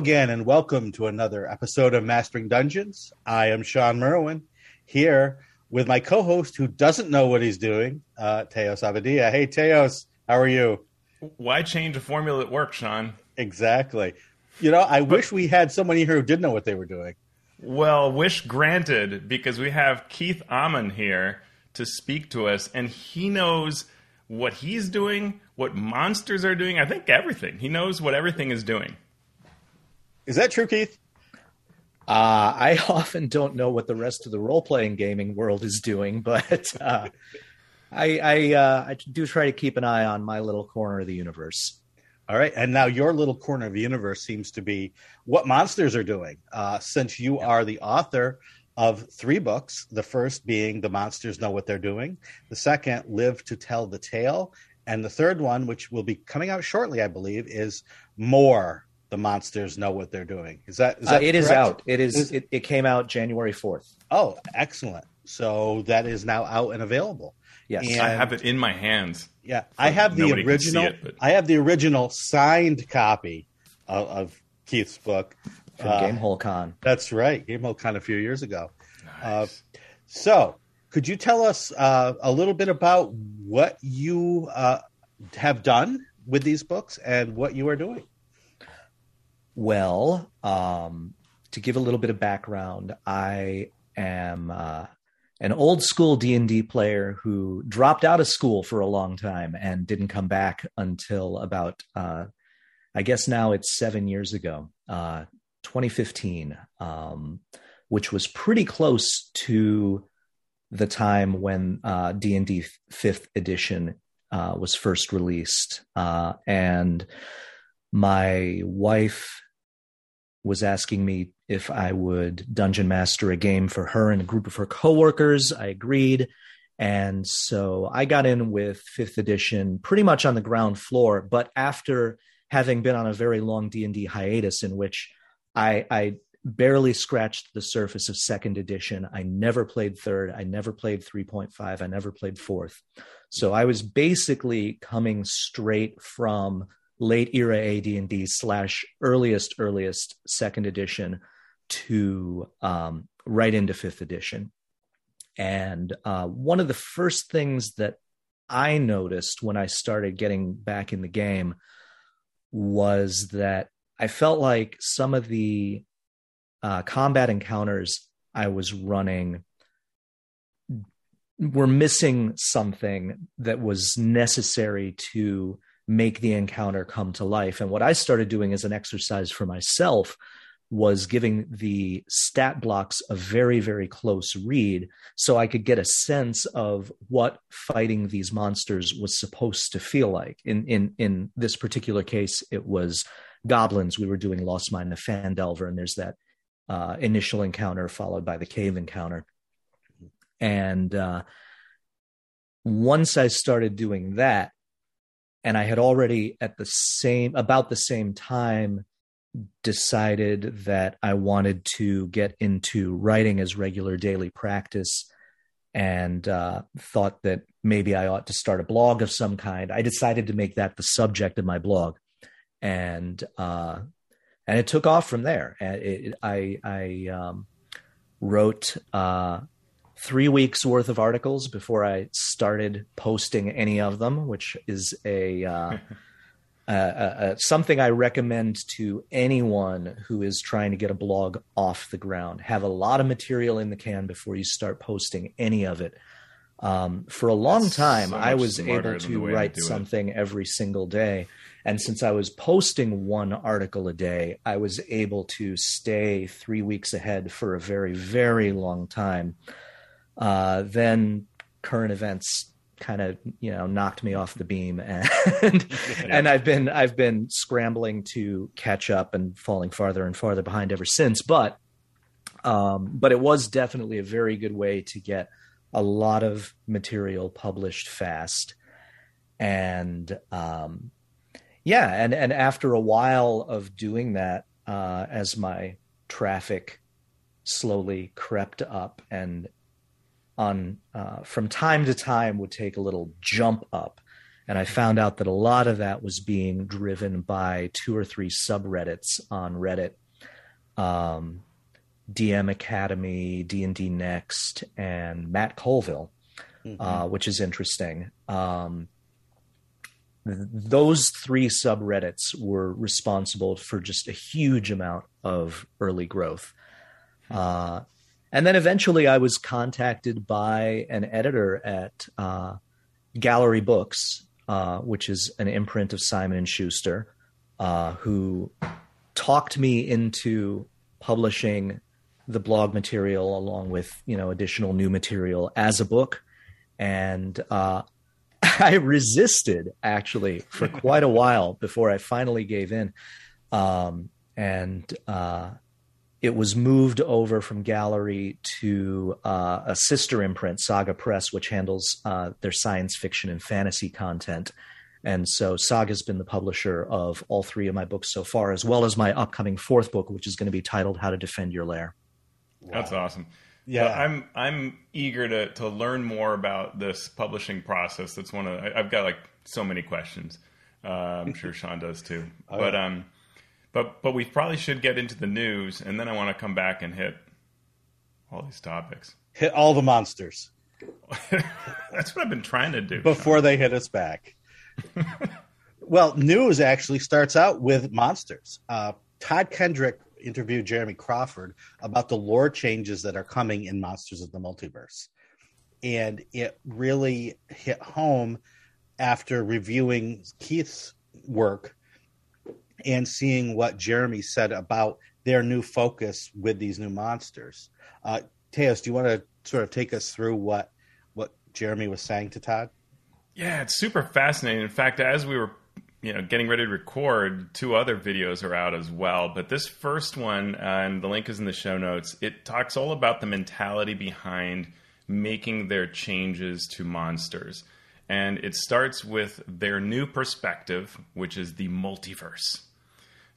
Again, and welcome to another episode of Mastering Dungeons. I am Shawn Merwin here with my co-host who doesn't know what he's doing, uh, Teos Abadia. Hey, Teos, how are you? Why change a formula that works, Shawn? Exactly. You know, I wish we had someone here who did know what they were doing. Well, wish granted, because we have Keith Ammann here to speak to us, and he knows what he's doing, what monsters are doing. I think everything. He knows what everything is doing. Is that true, Keith? Uh, I often don't know what the rest of the role playing gaming world is doing, but uh, I I, uh, I do try to keep an eye on my little corner of the universe. All right, and now your little corner of the universe seems to be what monsters are doing. Uh, since you are the author of three books, the first being "The Monsters Know What They're Doing," the second "Live to Tell the Tale," and the third one, which will be coming out shortly, I believe, is "More the monsters know what they're doing. Is that, is that uh, it is out. It is, is it, it, came out January 4th. Oh, excellent. So that is now out and available. Yes. And, I have it in my hands. Yeah. I have the original it, I have the original signed copy of, of Keith's book from uh, Gamehole Con. That's right. Gamehole Con a few years ago. Nice. Uh, so, could you tell us uh, a little bit about what you uh, have done with these books and what you are doing? Well, um, to give a little bit of background, I am uh, an old school D and D player who dropped out of school for a long time and didn't come back until about, uh, I guess now it's seven years ago, uh, 2015, um, which was pretty close to the time when uh, D and D Fifth Edition uh, was first released, uh, and my wife was asking me if I would dungeon master a game for her and a group of her coworkers. I agreed. And so I got in with fifth edition pretty much on the ground floor, but after having been on a very long D&D hiatus in which I, I barely scratched the surface of second edition. I never played third. I never played 3.5. I never played fourth. So I was basically coming straight from late era AD&D slash earliest earliest second edition to um, right into fifth edition. And uh, one of the first things that I noticed when I started getting back in the game was that I felt like some of the uh, combat encounters I was running were missing something that was necessary to make the encounter come to life. And what I started doing as an exercise for myself was giving the stat blocks a very, very close read so I could get a sense of what fighting these monsters was supposed to feel like. In in in this particular case, it was goblins. We were doing Lost Mine of Phandelver, and there's that uh, initial encounter followed by the cave encounter. And uh, once I started doing that, and I had already at the same about the same time decided that I wanted to get into writing as regular daily practice and uh, thought that maybe I ought to start a blog of some kind. I decided to make that the subject of my blog, and uh, and it took off from there. It, I I um, wrote uh, three weeks worth of articles before I started posting any of them, which is a, uh, uh, uh, something I recommend to anyone who is trying to get a blog off the ground. Have a lot of material in the can before you start posting any of it. Um, for a long That's time, so I was able to write something it. every single day. And since I was posting one article a day, I was able to stay three weeks ahead for a very, very long time. Uh, then current events kind of you know knocked me off the beam and and I've been I've been scrambling to catch up and falling farther and farther behind ever since but um, but it was definitely a very good way to get a lot of material published fast. And um, yeah and and after a while of doing that uh, as my traffic slowly crept up and on uh, from time to time would take a little jump up And I found out that a lot of that was being driven by two or three subreddits on Reddit. Um, DM Academy, D and D Next, and Matt Colville, mm-hmm. uh, which is interesting. Um, those three subreddits were responsible for just a huge amount of early growth. Uh, and then eventually I was contacted by an editor at uh, Gallery Books, uh, which is an imprint of Simon and Schuster, uh, who talked me into publishing the blog material along with you know additional new material as a book and uh, I resisted actually for quite a while before I finally gave in. Um, and uh, it was moved over from Gallery to uh, a sister imprint, Saga Press, which handles uh, their science fiction and fantasy content. And so Saga's been the publisher of all three of my books so far, as well as my upcoming fourth book, which is going to be titled How to Defend Your Lair. Wow. That's awesome. Yeah, well, I'm I'm eager to to learn more about this publishing process. That's one of I, have got like so many questions. Uh, I'm sure Shawn does too. Oh, but yeah. um, but but we probably should get into the news, and then I want to come back and hit all these topics. Hit all the monsters. That's what I've been trying to do before Shawn. they hit us back. well, news actually starts out with monsters. Uh, Todd Kenreck interviewed Jeremy Crawford about the lore changes that are coming in Monsters of the Multiverse. And it really hit home after reviewing Keith's work and seeing what Jeremy said about their new focus with these new monsters. Uh, Teos, do you want to sort of take us through what what Jeremy was saying to Todd? Yeah, it's super fascinating. In fact, as we were you know getting ready to record two other videos are out as well but this first one uh, and the link is in the show notes it talks all about the mentality behind making their changes to monsters and it starts with their new perspective which is the multiverse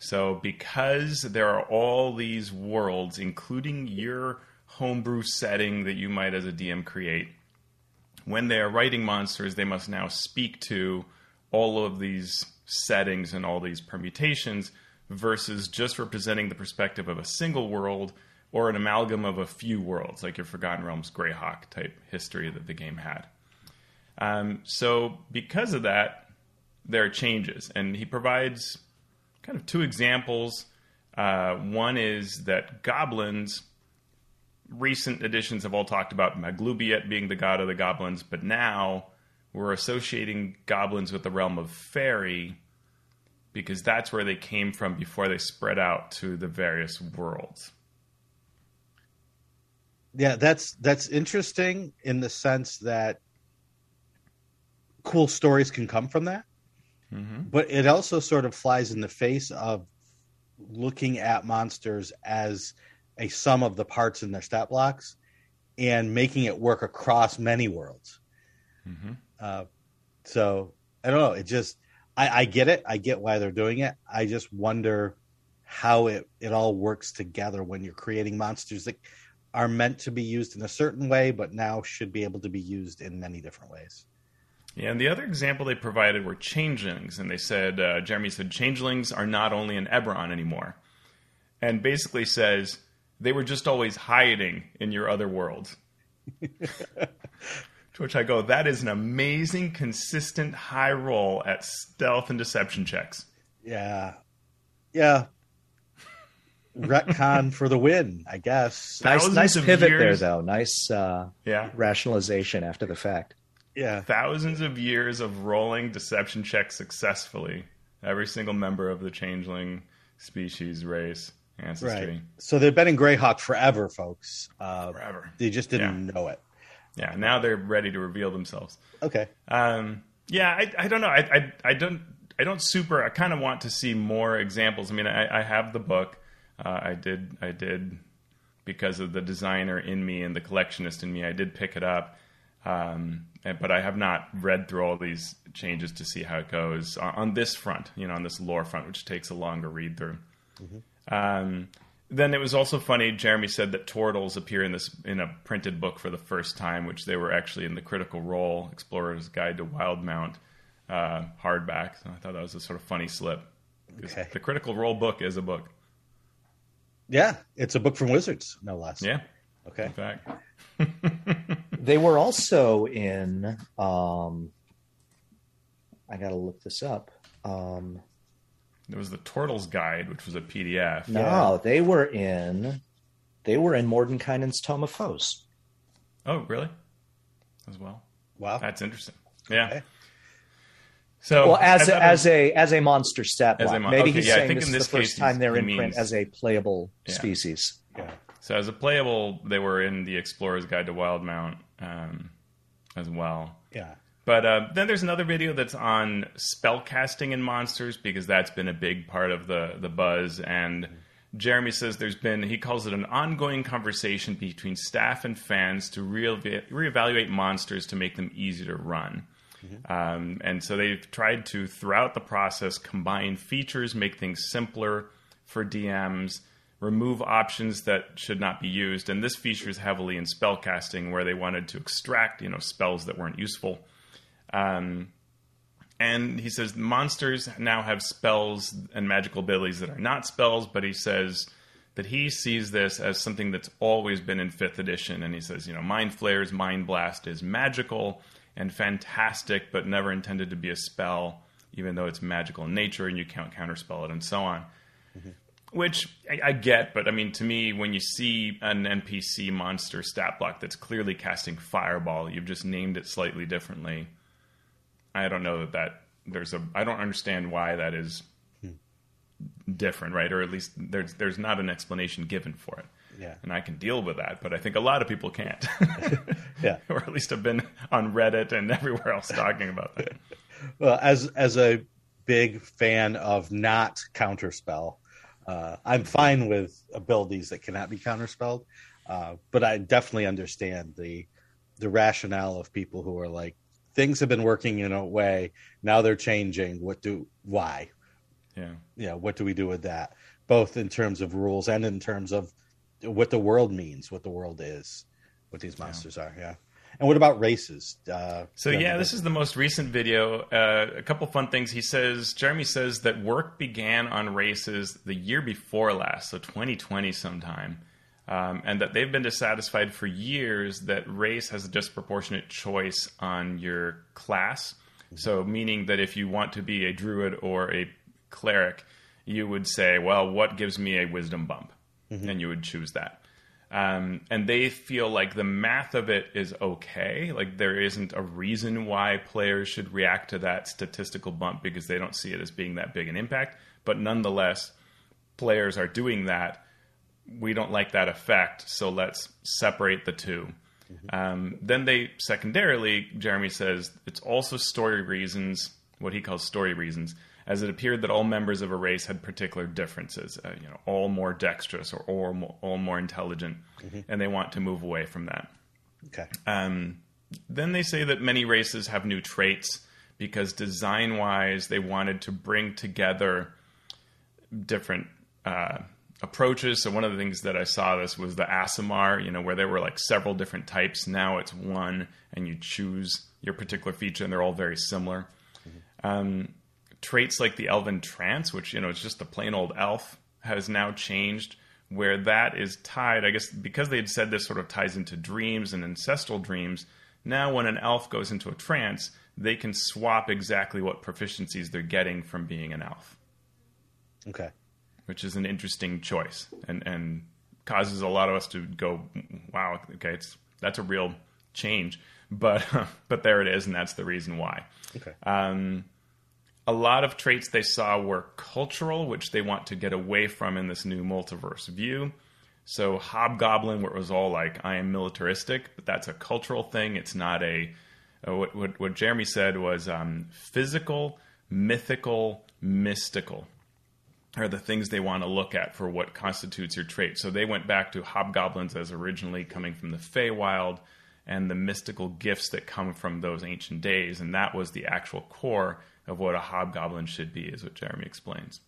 so because there are all these worlds including your homebrew setting that you might as a dm create when they are writing monsters they must now speak to all of these settings and all these permutations versus just representing the perspective of a single world or an amalgam of a few worlds, like your Forgotten Realms Greyhawk type history that the game had. Um, so, because of that, there are changes, and he provides kind of two examples. Uh, one is that goblins, recent editions have all talked about Maglubiyet being the god of the goblins, but now we're associating goblins with the realm of fairy because that's where they came from before they spread out to the various worlds. Yeah, that's that's interesting in the sense that cool stories can come from that. Mm-hmm. But it also sort of flies in the face of looking at monsters as a sum of the parts in their stat blocks and making it work across many worlds. Mm-hmm. Uh, so I don't know. It just I, I get it. I get why they're doing it. I just wonder how it it all works together when you're creating monsters that are meant to be used in a certain way, but now should be able to be used in many different ways. Yeah, and the other example they provided were changelings, and they said uh, Jeremy said changelings are not only in Eberron anymore, and basically says they were just always hiding in your other worlds. To which I go, that is an amazing, consistent high roll at stealth and deception checks. Yeah. Yeah. Retcon for the win, I guess. Nice, nice pivot years. there, though. Nice uh, yeah. rationalization after the fact. Yeah. Thousands of years of rolling deception checks successfully. Every single member of the changeling species, race, ancestry. Right. So they've been in Greyhawk forever, folks. Uh, forever. They just didn't yeah. know it. Yeah, now they're ready to reveal themselves. Okay. Um, yeah, I, I don't know. I, I, I don't I don't super. I kind of want to see more examples. I mean, I, I have the book. Uh, I did I did because of the designer in me and the collectionist in me. I did pick it up, um, but I have not read through all these changes to see how it goes on, on this front. You know, on this lore front, which takes a longer read through. Mm-hmm. Um, then it was also funny. Jeremy said that tortles appear in this in a printed book for the first time, which they were actually in the Critical Role: Explorer's Guide to Wildemount uh, hardback. So I thought that was a sort of funny slip. Okay. The Critical Role book is a book. Yeah, it's a book from Wizards, no less. Yeah, Okay. in fact. They were also in. Um, I got to look this up. Um, There was the Turtles Guide, which was a PDF. no, Yeah. they were in. They were in Mordenkainen's Tome of Foes. Oh, really? As well. Wow. That's interesting. Yeah. Okay. So well, as I a, thought as a as a monster stat As a mon- Maybe okay, he's yeah, I saying think this in is this the first time they're he in print means- as a playable Yeah. species. Yeah. So as a playable, they were in the Explorer's Guide to Wildemount um, as well. Yeah. But uh, then there's another video that's on spellcasting in monsters because that's been a big part of the the buzz. And Jeremy says there's been he calls it an ongoing conversation between staff and fans to re- reevaluate monsters to make them easier to run. Um, and so they've tried to throughout the process combine features, make things simpler for DMs, remove options that should not be used. And this features heavily in spellcasting, where they wanted to extract you know spells that weren't useful. Um, and he says monsters now have spells and magical abilities that are not spells, but he says that he sees this as something that's always been in fifth edition. And he says, you know, Mind Flayers, Mind Blast is magical and fantastic, but never intended to be a spell, even though it's magical in nature and you can't counterspell it and so on. Which I, I get, but I mean, to me, when you see an NPC monster stat block that's clearly casting Fireball, you've just named it slightly differently. I don't know that that there's a I don't understand why that is different, right? Or at least there's there's not an explanation given for it. Yeah. And I can deal with that, but I think a lot of people can't. Yeah. or at least have been on Reddit and everywhere else talking about that. Well, as as a big fan of not counterspell, uh, I'm fine with abilities that cannot be counterspelled. Uh, but I definitely understand the the rationale of people who are like things have been working in a way now they're changing. What do why? Yeah. Yeah, what do we do with that? Both in terms of rules and in terms of what the world means, what the world is, what these monsters are. Yeah. And what about races? Uh, So yeah, this is the most recent video. Uh, a couple fun things. He says Jeremy says that work began on races the year before last, so 2020 sometime, um, and that they've been dissatisfied for years that race has a disproportionate choice on your class. So meaning that if you want to be a druid or a cleric, you would say, well, what gives me a wisdom bump, and you would choose that um, and they feel like the math of it is okay. Like there isn't a reason why players should react to that statistical bump because they don't see it as being that big an impact. But nonetheless, players are doing that. We don't like that effect, so let's separate the 2 Um, then they secondarily, Jeremy says it's also story reasons, what he calls story reasons, as it appeared that all members of a race had particular differences, uh, you know, all more dexterous or all more, all more intelligent, and they want to move away from that. okay. Um, then they say that many races have new traits because design wise, they wanted to bring together different uh, approaches. So one of the things that I saw this was the Aasimar, you know, where there were like several different types. Now it's one, and you choose your particular feature, and they're all very similar. Um, traits like the Elven Trance, which you know it's just the plain old elf, has now changed. Where that is tied, I guess, because they had said this sort of ties into dreams and ancestral dreams. Now, when an elf goes into a trance, they can swap exactly what proficiencies they're getting from being an elf Okay. which is an interesting choice and and causes a lot of us to go, wow, okay, it's that's a real change, but but there it is, and that's the reason why. Okay. Um, a lot of traits they saw were cultural, which they want to get away from in this new multiverse view. So Hobgoblin, where it was all like I am militaristic, but that's a cultural thing. It's not a uh, what, what what Jeremy said was um, physical, mythical, mystical are the things they want to look at for what constitutes your trait. So they went back to hobgoblins as originally coming from the Feywild and the mystical gifts that come from those ancient days, and that was the actual core of what a hobgoblin should be, is what Jeremy explains.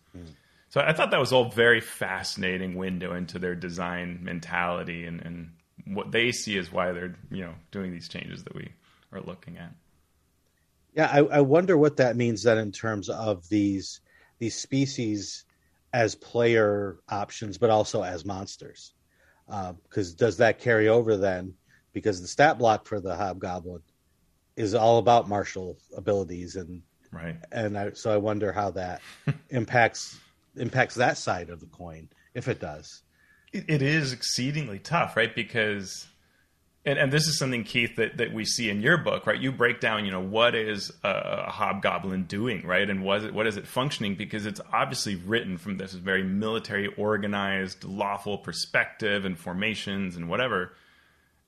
So I thought that was all very fascinating window into their design mentality and, and what they see as why they're you know doing these changes that we are looking at. Yeah, I, I wonder what that means then in terms of these these species as player options, but also as monsters. Because uh, does that carry over then? Because the stat block for the hobgoblin is all about martial abilities and right. And I, so I wonder how that impacts impacts that side of the coin, if it does. it, it is exceedingly tough, right? Because and, and this is something Keith that, that we see in your book, right? You break down, you know, what is a, hobgoblin doing, right, and what is, it, what is it functioning? Because it's obviously written from this very military, organized, lawful perspective and formations and whatever.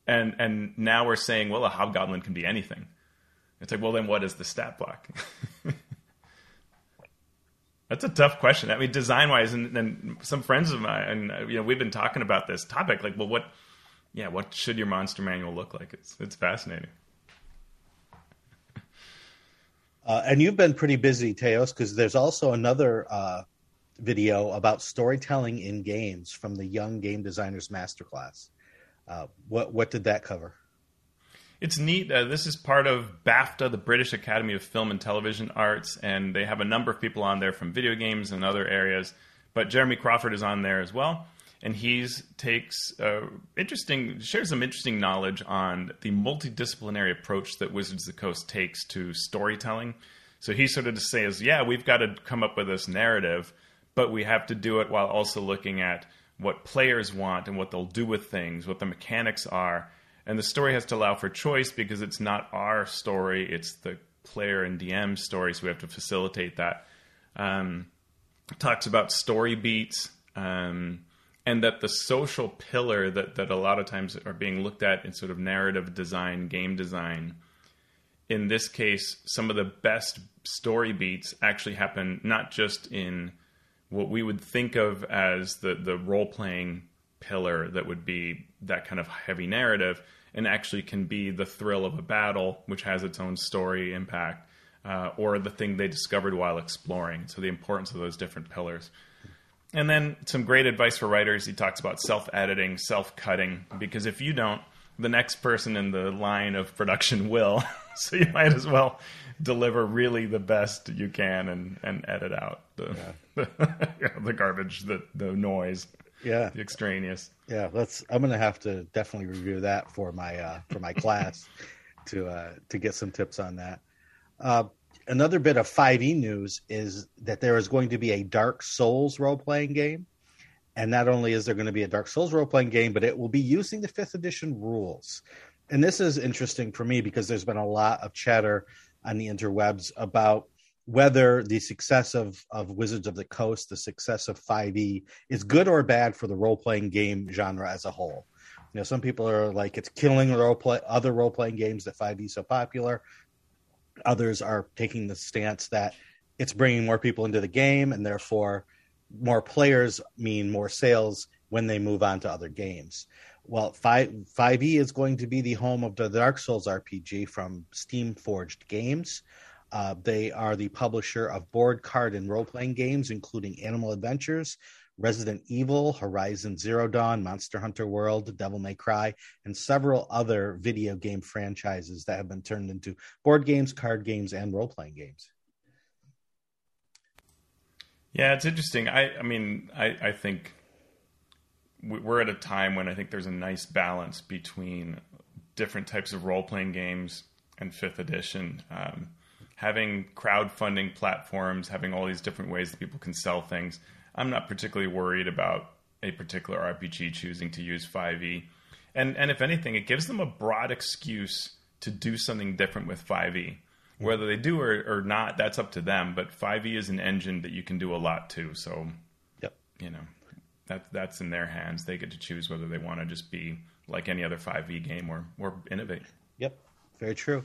And and now we're saying, well, a hobgoblin can be anything. It's like, well, then what is the stat block? That's a tough question. I mean, design wise, and, and some friends of mine, and you know, we've been talking about this topic. Like, well, what yeah, what should your monster manual look like? It's it's fascinating. Uh, and you've been pretty busy, Teos, because there's also another uh, video about storytelling in games from the Young Game Designers Masterclass. Uh, what what did that cover? It's neat. Uh, this is part of BAFTA, the British Academy of Film and Television Arts, and they have a number of people on there from video games and other areas. But Jeremy Crawford is on there as well and he's takes uh, interesting shares some interesting knowledge on the multidisciplinary approach that Wizards of the Coast takes to storytelling. So he sort of just says, yeah, we've got to come up with this narrative, but we have to do it while also looking at what players want and what they'll do with things, what the mechanics are. And the story has to allow for choice because it's not our story, it's the player and DM story, so we have to facilitate that. Um, talks about story beats. Um, and that the social pillar that, that a lot of times are being looked at in sort of narrative design, game design, in this case, some of the best story beats actually happen not just in what we would think of as the, the role playing pillar that would be that kind of heavy narrative, and actually can be the thrill of a battle, which has its own story impact, uh, or the thing they discovered while exploring. So the importance of those different pillars. And then some great advice for writers. He talks about self editing, self cutting, because if you don't, the next person in the line of production will. so you might as well deliver really the best you can and, and edit out the yeah. the, the, garbage, the the noise, yeah, the extraneous. Yeah, let's. I'm gonna have to definitely review that for my uh, for my class to uh, to get some tips on that. Uh, another bit of 5e news is that there is going to be a Dark Souls role playing game. And not only is there going to be a Dark Souls role playing game, but it will be using the fifth edition rules. And this is interesting for me because there's been a lot of chatter on the interwebs about whether the success of, of Wizards of the Coast, the success of 5e, is good or bad for the role playing game genre as a whole. You know, some people are like it's killing role play other role playing games that 5e is so popular. Others are taking the stance that it's bringing more people into the game, and therefore more players mean more sales when they move on to other games. Well, 5, 5e is going to be the home of the Dark Souls RPG from Steamforged Games. Uh, they are the publisher of board, card, and role playing games, including Animal Adventures, Resident Evil, Horizon Zero Dawn, Monster Hunter World, Devil May Cry, and several other video game franchises that have been turned into board games, card games, and role playing games. Yeah, it's interesting. I, I mean, I, I think we're at a time when I think there's a nice balance between different types of role playing games and fifth edition. Um, having crowdfunding platforms, having all these different ways that people can sell things I'm not particularly worried about a particular RPG choosing to use 5e. And and if anything, it gives them a broad excuse to do something different with 5e. Whether they do or, or not, that's up to them. But 5e is an engine that you can do a lot too. So, yep. you know, that that's in their hands. They get to choose whether they want to just be like any other 5e game or or innovate. Yep, very true.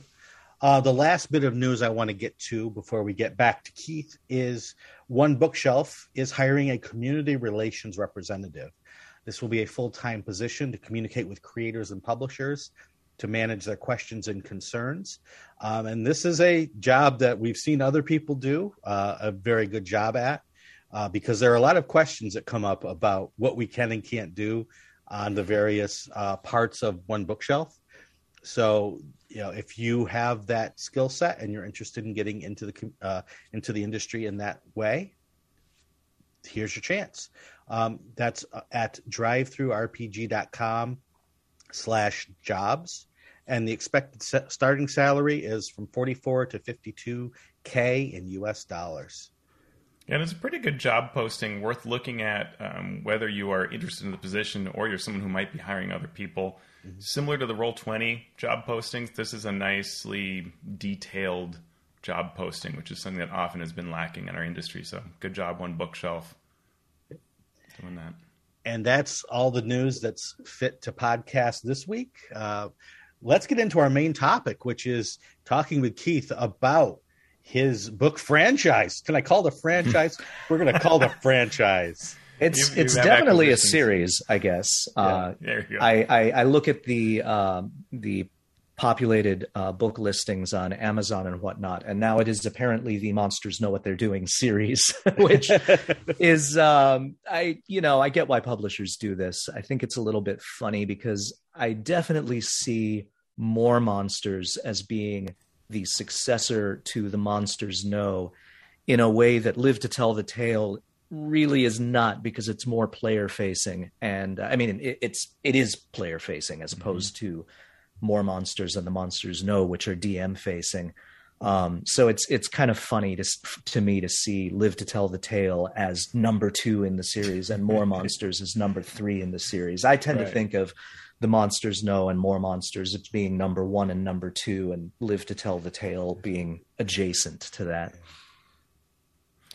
Uh, the last bit of news I want to get to before we get back to Keith is One Bookshelf is hiring a community relations representative. This will be a full time position to communicate with creators and publishers to manage their questions and concerns. Um, and this is a job that we've seen other people do uh, a very good job at uh, because there are a lot of questions that come up about what we can and can't do on the various uh, parts of One Bookshelf. So you know, if you have that skill set and you're interested in getting into the uh, into the industry in that way, here's your chance. Um, that's uh, at drivethrurpg.com slash jobs. And the expected starting salary is from 44 to 52K in US dollars. And it's a pretty good job posting, worth looking at um, whether you are interested in the position or you're someone who might be hiring other people. Mm-hmm. Similar to the Roll20 job postings, this is a nicely detailed job posting, which is something that often has been lacking in our industry. So, good job, One Bookshelf, doing that. And that's all the news that's fit to podcast this week. Uh, let's get into our main topic, which is talking with Keith about his book franchise. Can I call the franchise? We're going to call the franchise. It's you, you it's definitely a series, I guess. Yeah, uh, there you go. I, I, I look at the uh, the populated uh, book listings on Amazon and whatnot, and now it is apparently the Monsters Know What They're Doing series, which is um, I you know I get why publishers do this. I think it's a little bit funny because I definitely see more monsters as being the successor to the Monsters Know in a way that Live to Tell the Tale really is not because it's more player facing and uh, i mean it, it's it is player facing as mm-hmm. opposed mm-hmm. to more monsters than the monsters know which are dm facing um, so it's it's kind of funny to to me to see live to tell the tale as number two in the series and more monsters as number three in the series i tend right. to think of the monsters know and more monsters being number one and number two and live to tell the tale being adjacent to that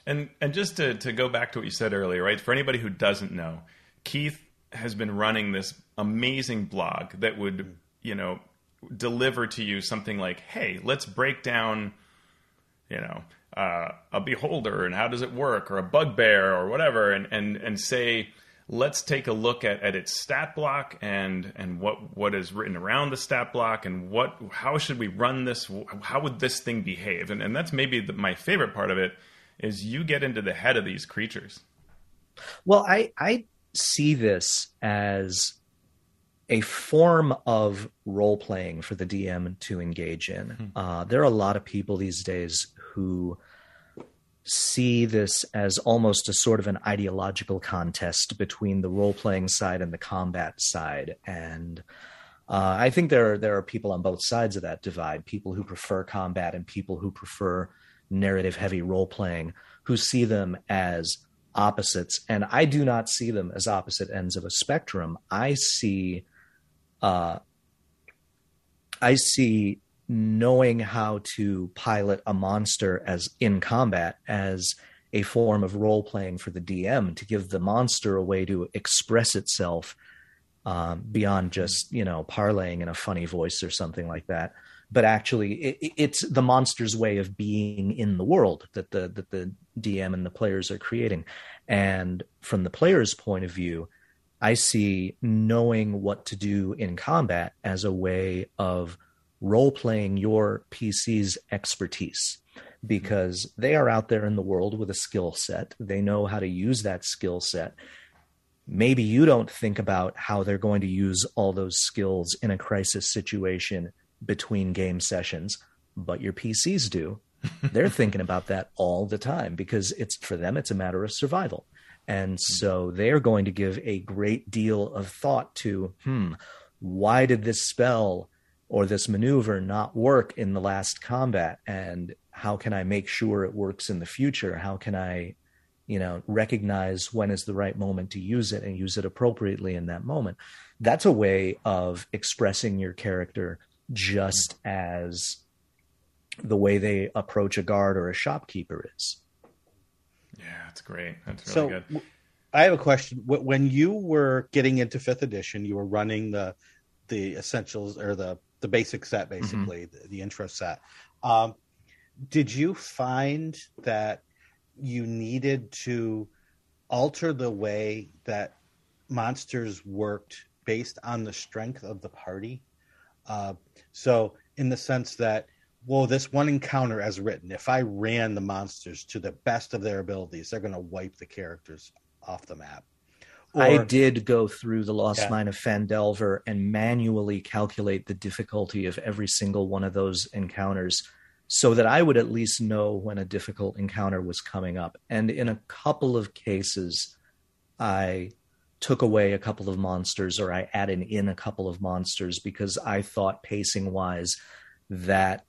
and and just to to go back to what you said earlier, right? For anybody who doesn't know, Keith has been running this amazing blog that would, you know, deliver to you something like, "Hey, let's break down, you know, uh, a beholder and how does it work, or a bugbear, or whatever," and and and say, let's take a look at, at its stat block and and what what is written around the stat block and what how should we run this how would this thing behave and and that's maybe the, my favorite part of it is you get into the head of these creatures. Well, I I see this as a form of role playing for the DM to engage in. Mm-hmm. Uh, there are a lot of people these days who see this as almost a sort of an ideological contest between the role playing side and the combat side. And uh, I think there are, there are people on both sides of that divide people who prefer combat and people who prefer narrative heavy role playing who see them as opposites and i do not see them as opposite ends of a spectrum i see uh i see knowing how to pilot a monster as in combat as a form of role playing for the dm to give the monster a way to express itself um, beyond just you know parlaying in a funny voice or something like that but actually it, it's the monster's way of being in the world that the that the DM and the players are creating. And from the player's point of view, I see knowing what to do in combat as a way of role playing your PC's expertise because they are out there in the world with a skill set. They know how to use that skill set. Maybe you don't think about how they're going to use all those skills in a crisis situation between game sessions, but your PCs do. They're thinking about that all the time because it's for them, it's a matter of survival. And hmm. so they're going to give a great deal of thought to, hmm, why did this spell or this maneuver not work in the last combat? And how can I make sure it works in the future? How can I, you know, recognize when is the right moment to use it and use it appropriately in that moment? That's a way of expressing your character just as the way they approach a guard or a shopkeeper is. Yeah, that's great. That's really so, good. I have a question. When you were getting into fifth edition, you were running the the essentials or the the basic set, mm-hmm. basically mm-hmm. the, the, intro set. Um, did you find that you needed to alter the way that monsters worked based on the strength of the party? Uh, so, in the sense that, well, this one encounter as written, if I ran the monsters to the best of their abilities, they're going to wipe the characters off the map. Or, I did go through the Lost yeah. Mine of Phandelver and manually calculate the difficulty of every single one of those encounters so that I would at least know when a difficult encounter was coming up. And in a couple of cases, I took away a couple of monsters or I added in a couple of monsters because I thought pacing wise that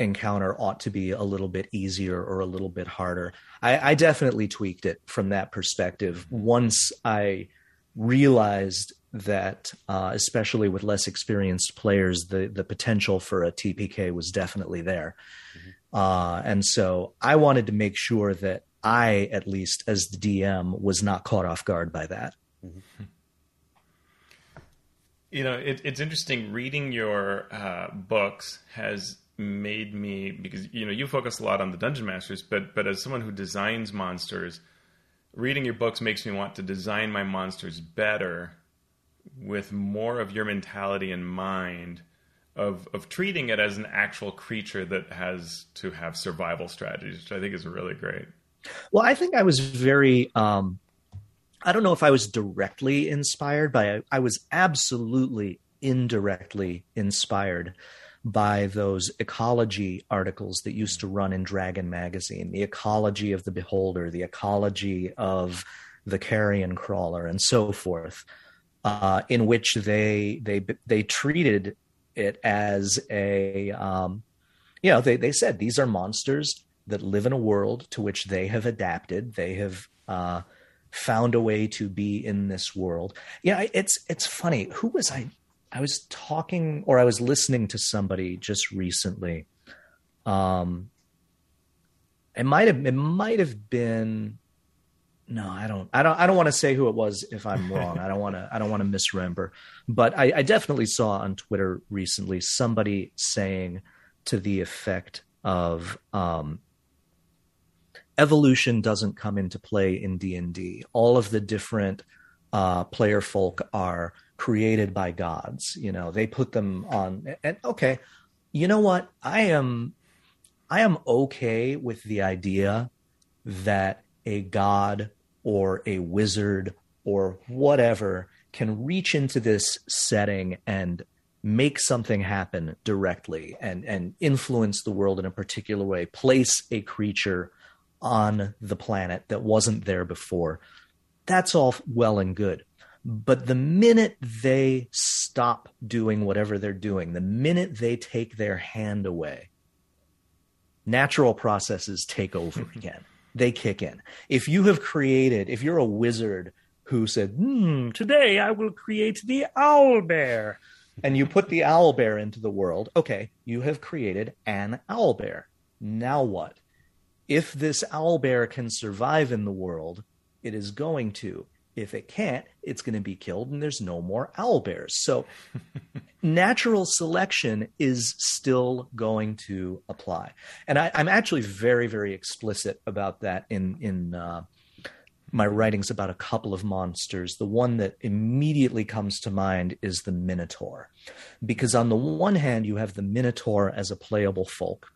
encounter ought to be a little bit easier or a little bit harder. I, I definitely tweaked it from that perspective once I realized that, uh, especially with less experienced players, the the potential for a TPK was definitely there. Mm-hmm. Uh, and so I wanted to make sure that I, at least as the DM, was not caught off guard by that. Mm-hmm. You know, it, it's interesting. Reading your uh, books has made me because you know you focus a lot on the dungeon masters, but but as someone who designs monsters, reading your books makes me want to design my monsters better with more of your mentality in mind of of treating it as an actual creature that has to have survival strategies, which I think is really great. Well, I think I was very um, I don't know if I was directly inspired by I was absolutely indirectly inspired by those ecology articles that used to run in Dragon magazine, the ecology of the beholder, the ecology of the carrion crawler, and so forth, uh, in which they they they treated it as a um, you know they they said these are monsters that live in a world to which they have adapted, they have uh, found a way to be in this world. Yeah, it's it's funny. Who was I? I was talking or I was listening to somebody just recently. Um, it might have it might have been. No, I don't. I don't. I don't want to say who it was if I'm wrong. I don't want to. I don't want to misremember. But I, I definitely saw on Twitter recently somebody saying to the effect of um, evolution doesn't come into play in D&D. All of the different uh, player folk are created by gods. You know, they put them on and okay, you know what? I am I am okay with the idea that a god or a wizard or whatever can reach into this setting and make something happen directly and and influence the world in a particular way place a creature on the planet that wasn't there before. That's all well and good. But the minute they stop doing whatever they're doing, the minute they take their hand away, natural processes take over again. They kick in. If you have created, if you're a wizard who said, hmm, today I will create the owl bear, and you put the owl bear into the world, okay, you have created an owl bear. Now what? if this owl bear can survive in the world, it is going to. If it can't, it's going to be killed and there's no more owl bears. So natural selection is still going to apply. And I, am actually very, very explicit about that in, in uh, my writings about a couple of monsters. The one that immediately comes to mind is the Minotaur. Because on the one hand, you have the Minotaur as a playable folk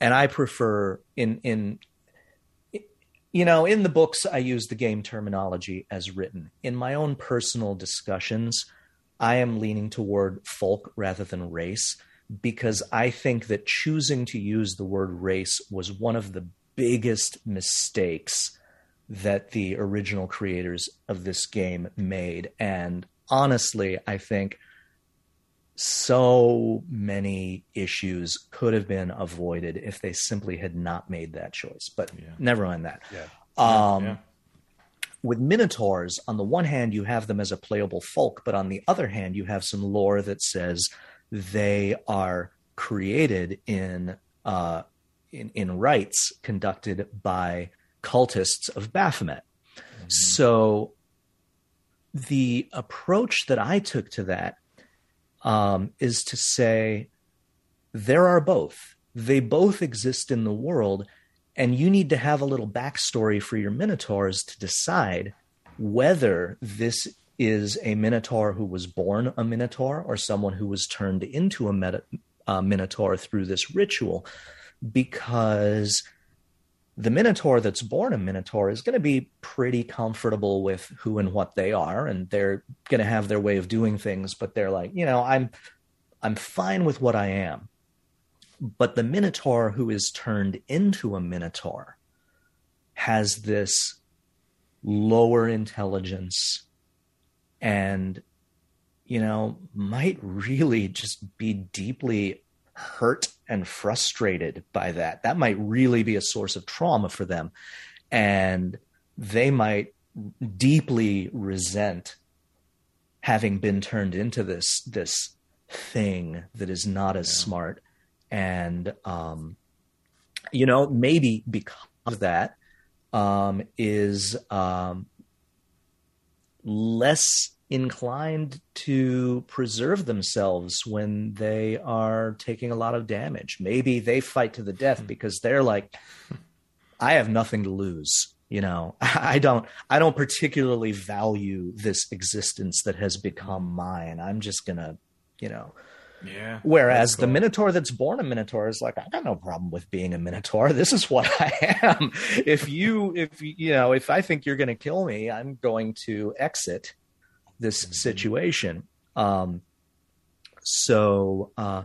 and I prefer in in you know in the books I use the game terminology as written. In my own personal discussions, I am leaning toward folk rather than race because I think that choosing to use the word race was one of the biggest mistakes that the original creators of this game made and honestly I think so many issues could have been avoided if they simply had not made that choice. But yeah. never mind that. Yeah. Um, yeah. With Minotaurs, on the one hand, you have them as a playable folk, but on the other hand, you have some lore that says they are created in uh, in, in rites conducted by cultists of Baphomet. Mm-hmm. So the approach that I took to that um, is to say there are both. They both exist in the world, and you need to have a little backstory for your minotaurs to decide whether this is a minotaur who was born a minotaur or someone who was turned into a meta, uh, minotaur through this ritual, because the Minotaur that's born a Minotaur is going to be pretty comfortable with who and what they are, and they're going to have their way of doing things. But they're like, you know, I'm I'm fine with what I am. But the Minotaur who is turned into a Minotaur has this lower intelligence and you know might really just be deeply hurt and frustrated by that. That might really be a source of trauma for them. And they might deeply resent having been turned into this this thing that is not as yeah. smart and um you know maybe because of that um is um less inclined to preserve themselves when they are taking a lot of damage. Maybe they fight to the death hmm. because they're like, I have nothing to lose. You know, I don't, I don't particularly value this existence that has become mine. I'm just gonna, you know, yeah. Whereas cool. the Minotaur that's born a Minotaur is like, I got no problem with being a Minotaur. This is what I am. If you, if you know, if I think you're going to kill me, I'm going to exit this mm-hmm. situation. Um, so uh,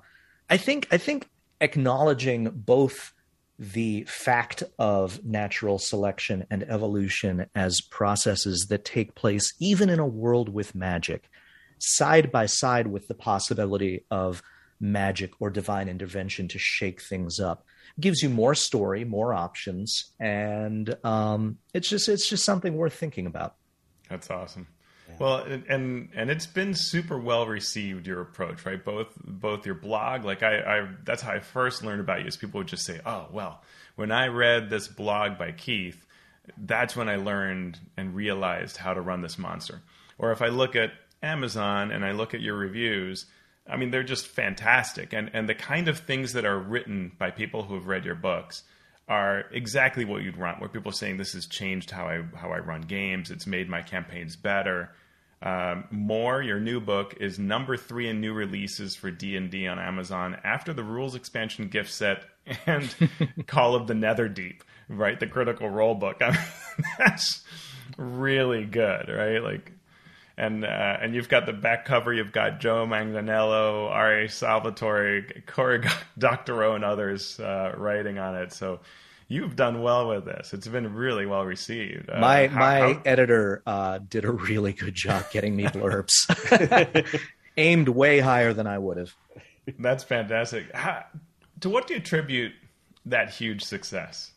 I think I think acknowledging both the fact of natural selection and evolution as processes that take place even in a world with magic, side by side with the possibility of magic or divine intervention to shake things up gives you more story more options and um, it's just it's just something worth thinking about that's awesome well, and and it's been super well received your approach, right? Both both your blog, like I, I that's how I first learned about you. Is people would just say, "Oh, well, when I read this blog by Keith, that's when I learned and realized how to run this monster." Or if I look at Amazon and I look at your reviews, I mean, they're just fantastic, and and the kind of things that are written by people who have read your books are exactly what you'd want. Where people are saying this has changed how I how I run games. It's made my campaigns better. Um, MOAR, your new book, is number three in new releases for D and D on Amazon after the rules expansion gift set and Call of the Netherdeep, right? The Critical Role book. I mean, that's really good, right? Like, and uh, and you've got the back cover. You've got Joe Manganiello, R.A. Salvatore, Cory Doctorow, and others uh, writing on it. So you've done well with this. It's been really well received. Uh, my how, my how... editor uh, did a really good job getting me blurbs, aimed way higher than I would have. That's fantastic. How, to what do you attribute that huge success?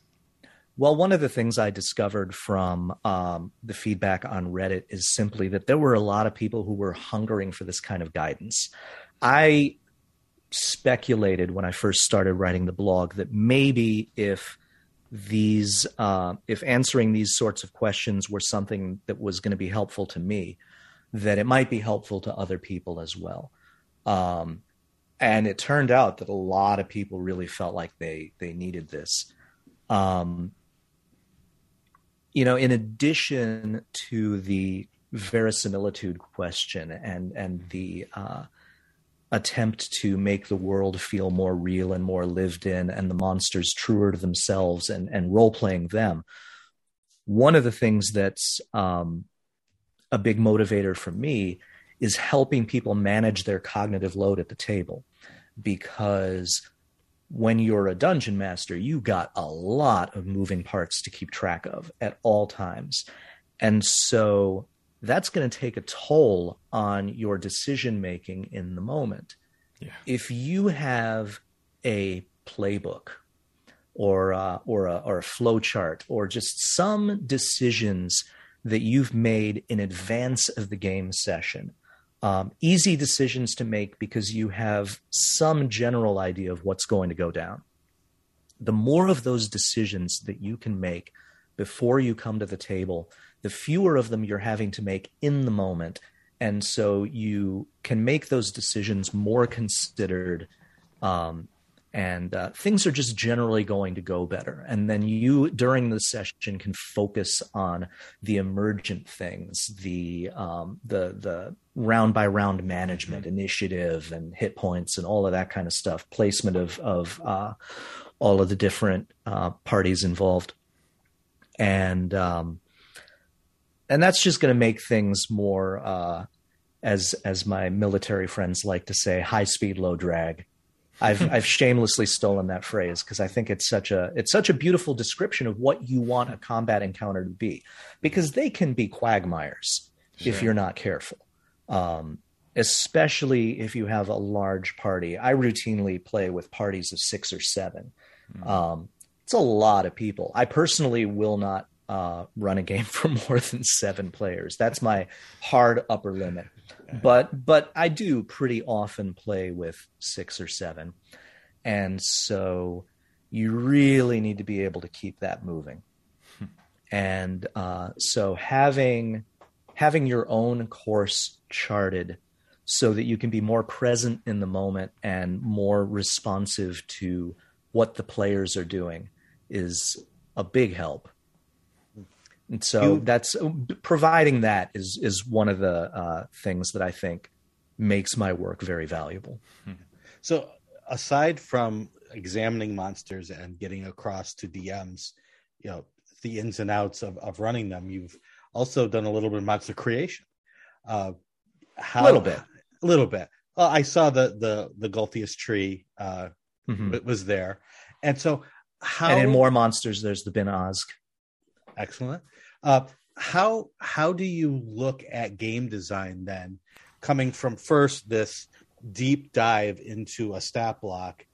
Well, one of the things I discovered from um, the feedback on Reddit is simply that there were a lot of people who were hungering for this kind of guidance. I speculated when I first started writing the blog that maybe if these uh, if answering these sorts of questions were something that was going to be helpful to me that it might be helpful to other people as well. Um, and it turned out that a lot of people really felt like they they needed this. Um, you know in addition to the verisimilitude question and and the uh, attempt to make the world feel more real and more lived in and the monsters truer to themselves and, and role playing them. One of the things that's um, a big motivator for me is helping people manage their cognitive load at the table because when you're a dungeon master, you got a lot of moving parts to keep track of at all times. And so that's going to take a toll on your decision making in the moment. Yeah. If you have a playbook or uh, or a, or a flow chart or just some decisions that you've made in advance of the game session, um, easy decisions to make because you have some general idea of what's going to go down. The more of those decisions that you can make before you come to the table, the fewer of them you're having to make in the moment. And so you can make those decisions more considered. Um, and uh, things are just generally going to go better. And then you, during the session, can focus on the emergent things, the um, the the round by round management, initiative, and hit points, and all of that kind of stuff. Placement of of uh, all of the different uh, parties involved and um, and that's just going to make things more, uh, as as my military friends like to say, high speed, low drag. I've I've shamelessly stolen that phrase because I think it's such a it's such a beautiful description of what you want a combat encounter to be, because they can be quagmires sure. if you're not careful. Um, especially if you have a large party. I routinely play with parties of six or 7 mm-hmm. um, it's a lot of people. I personally will not uh, run a game for more than seven players. That's my hard upper limit. But but I do pretty often play with six or seven, and so you really need to be able to keep that moving. and uh, so having having your own course charted so that you can be more present in the moment and more responsive to what the players are doing is a big help. And so you, that's providing that is is one of the uh, things that I think makes my work very valuable. So aside from examining monsters and getting across to DMs, you know the ins and outs of, of running them, you've also done a little bit of monster creation. Uh, how, a little bit, a little bit. Well, I saw the the the Gulthias tree uh, mm-hmm. was there, and so how and in more monsters, there's the Bin Ozg. Excellent. Uh, how how do you look at game design then, coming from first this deep dive into a stat block,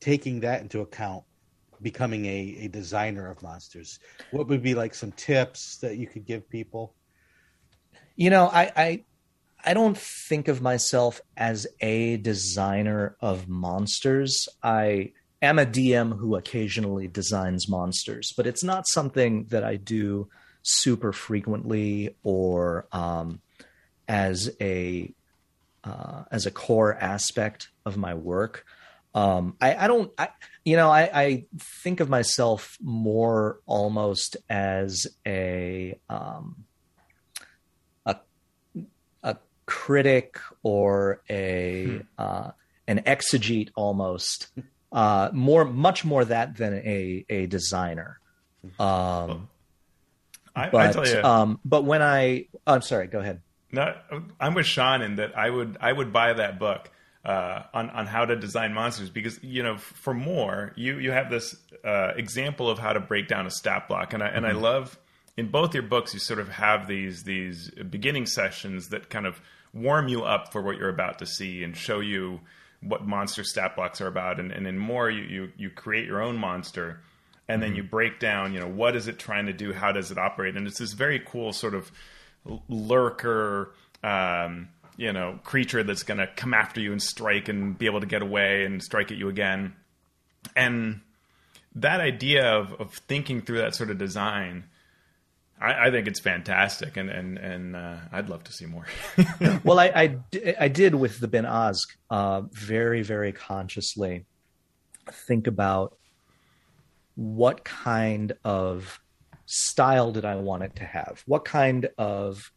taking that into account, becoming a, a designer of monsters? What would be like some tips that you could give people? You know, I, I I don't think of myself as a designer of monsters. I am a DM who occasionally designs monsters, but it's not something that I do super frequently or um, as a uh, as a core aspect of my work. Um, I, I, don't, I, you know, I, I, think of myself more almost as a um, a a critic or a hmm. uh, an exegete almost uh, more, much more that than a a designer. Um, I, but, I tell you, um, but when I, I'm sorry, go ahead. No, I'm with Shawn in that I would I would buy that book uh, on on how to design monsters because you know for more you you have this uh, example of how to break down a stat block and I and mm-hmm. I love in both your books you sort of have these these beginning sessions that kind of warm you up for what you're about to see and show you what monster stat blocks are about, and, and in more you, you you create your own monster, and then mm-hmm. you break down you know what is it trying to do, how does it operate, and it's this very cool sort of lurker. Um, you know, creature that's going to come after you and strike and be able to get away and strike at you again. And that idea of, of thinking through that sort of design I, I, think it's fantastic, and and and uh, I'd love to see more. well, I, I, I did with the Ben Ozg uh, very very consciously think about what kind of style did I want it to have? What kind of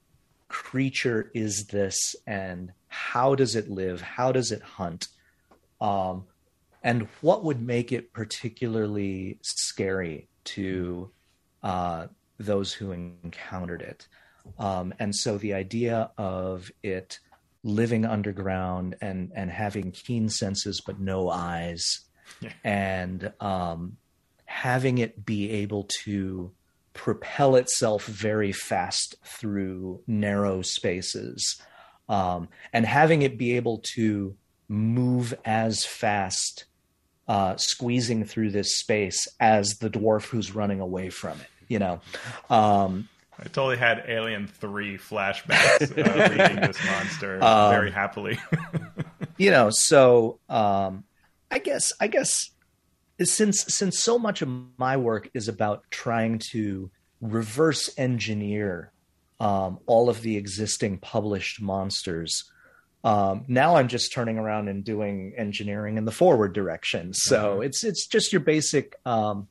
creature is this, and how does it live? How does it hunt? Um, and what would make it particularly scary to uh, those who encountered it. Um, and so the idea of it living underground and and having keen senses but no eyes, yeah. and um, having it be able to propel itself very fast through narrow spaces, um, and having it be able to move as fast, uh, squeezing through this space as the dwarf who's running away from it you know. Um, I totally had Alien Three flashbacks uh, reading this monster um, very happily. you know, so um, I guess I guess since since so much of my work is about trying to reverse engineer um, all of the existing published monsters. Um, now I'm just turning around and doing engineering in the forward direction. So mm-hmm. it's it's just your basic um,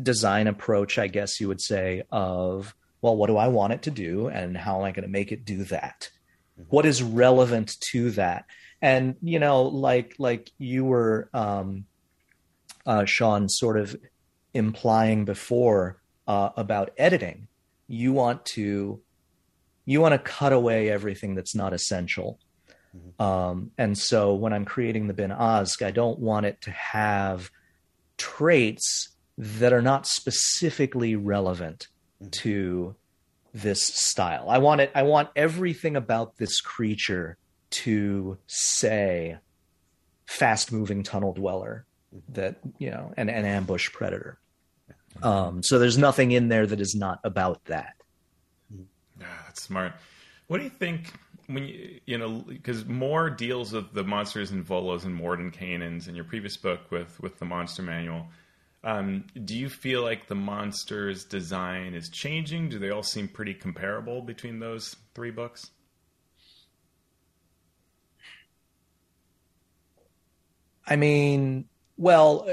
design approach, I guess you would say, of, well, what do I want it to do and how am I going to make it do that? Mm-hmm. What is relevant to that? And, you know, like, like you were, um, uh, Shawn, sort of implying before uh, about editing, you want to you want to cut away everything that's not essential. Mm-hmm. Um, and so when I'm creating the bin Azk, I don't want it to have traits that are not specifically relevant mm-hmm. to this style. I want it. I want everything about this creature to say fast moving tunnel dweller mm-hmm. that you know an, an ambush predator um, so there's nothing in there that is not about that yeah that's smart what do you think when you you know because more deals with the monsters and volos and mordenkainens in your previous book with with the monster manual um, do you feel like the monsters design is changing? Do they all seem pretty comparable between those three books? I mean, well,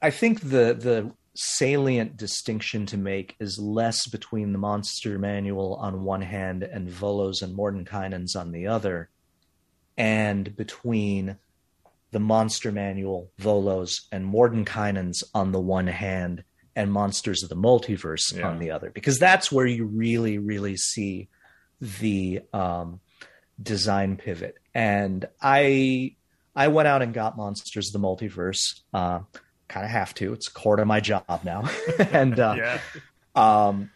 I think the the salient distinction to make is less between the monster manual on one hand and Volos and Mordenkainens on the other, and between the monster manual, Volos, and Mordenkainens on the one hand, and Monsters of the Multiverse yeah. on the other, because that's where you really, really see the um, design pivot. And I I went out and got Monsters of the Multiverse. Uh, kind of have to. It's core to my job now. and uh, yeah. um,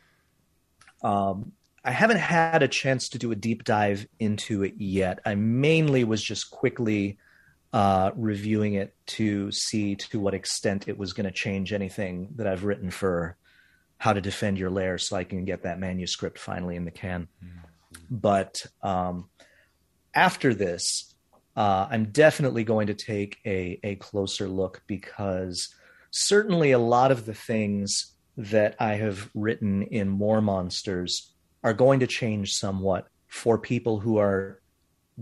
um, I haven't had a chance to do a deep dive into it yet. I mainly was just quickly uh, reviewing it to see to what extent it was going to change anything that I've written for how to defend your lair so I can get that manuscript finally in the can. Mm-hmm. But um, after this, uh, I'm definitely going to take a, a closer look because certainly a lot of the things that I have written in More Monsters are going to change somewhat for people who are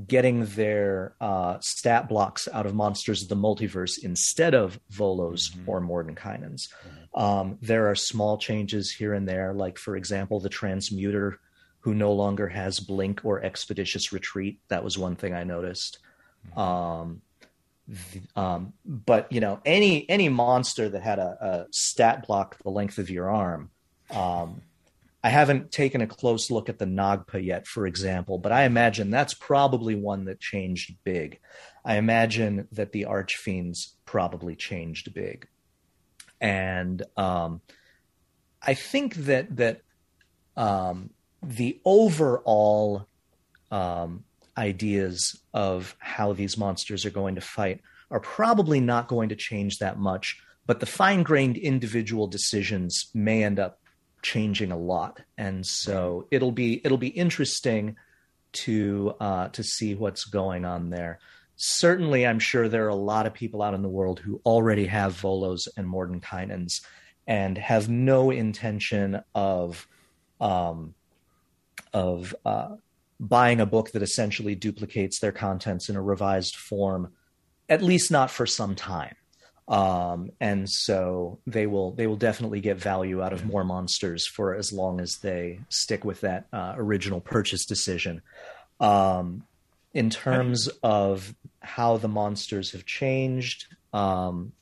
getting their uh, stat blocks out of Monsters of the Multiverse instead of Volos mm-hmm. or Mordenkainens. Mm-hmm. Um, there are small changes here and there, like, for example, the Transmuter who no longer has Blink or Expeditious Retreat. That was one thing I noticed. Um, um, but you know, any any monster that had a, a, stat block the length of your arm. Um, I haven't taken a close look at the Nagpa yet, for example, but I imagine that's probably one that changed big. I imagine that the Archfiends probably changed big, and um, I think that that um, the overall um, ideas of how these monsters are going to fight are probably not going to change that much, but the fine grained individual decisions may end up changing a lot. And so it'll be it'll be interesting to uh, to see what's going on there. Certainly, I'm sure there are a lot of people out in the world who already have Volos and Mordenkainens and have no intention of um, of uh, buying a book that essentially duplicates their contents in a revised form, at least not for some time. Um, and so they will they will definitely get value out of more monsters for as long as they stick with that uh, original purchase decision. Um, in terms of how the monsters have changed, um,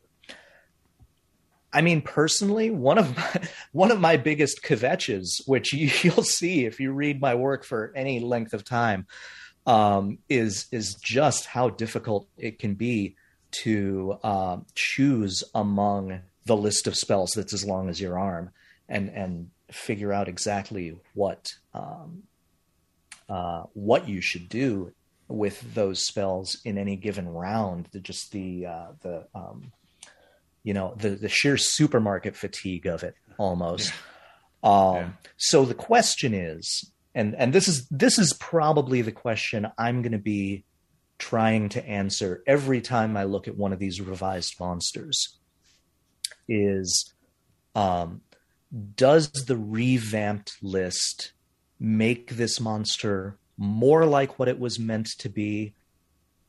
I mean, personally, one of my, one of my biggest kvetches, which you, will see if you read my work for any length of time, um, is is just how difficult it can be to uh, choose among the list of spells that's as long as your arm, and and figure out exactly what um, uh, what you should do with those spells in any given round. The, just the uh, the um, you know the the sheer supermarket fatigue of it almost. Yeah. Um, yeah. So the question is, and and this is this is probably the question I'm going to be trying to answer every time I look at one of these revised monsters. Is um, does the revamped list make this monster more like what it was meant to be,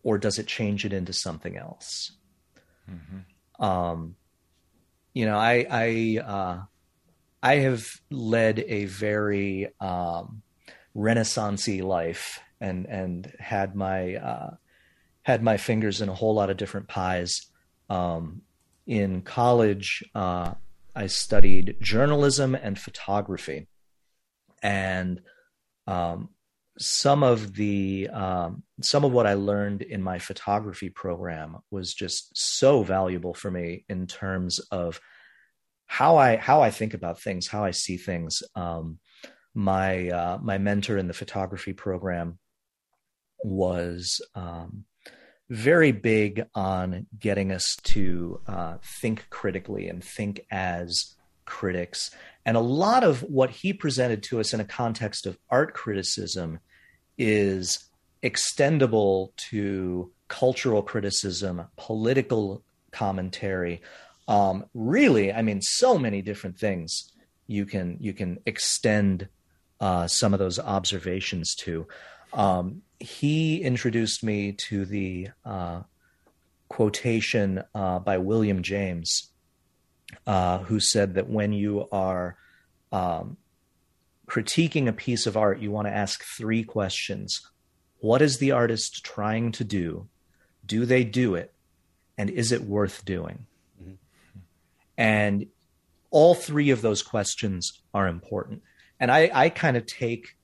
or does it change it into something else? Mm-hmm. Um, you know, I I uh, I have led a very um, renaissancey life and and had my uh, had my fingers in a whole lot of different pies. Um, in college, uh, I studied journalism and photography, and um, some of the um, some of what I learned in my photography program was just so valuable for me in terms of how I how I think about things, how I see things. Um, my uh, my mentor in the photography program was um, very big on getting us to uh, think critically and think as critics. And a lot of what he presented to us in a context of art criticism is extendable to cultural criticism, political commentary. Um, really, I mean, so many different things you can you can extend uh, some of those observations to. Um, he introduced me to the uh, quotation uh, by William James, uh, who said that when you are um, critiquing a piece of art, you want to ask three questions. What is the artist trying to do? Do they do it? And is it worth doing? Mm-hmm. And all three of those questions are important. And I, I kind of take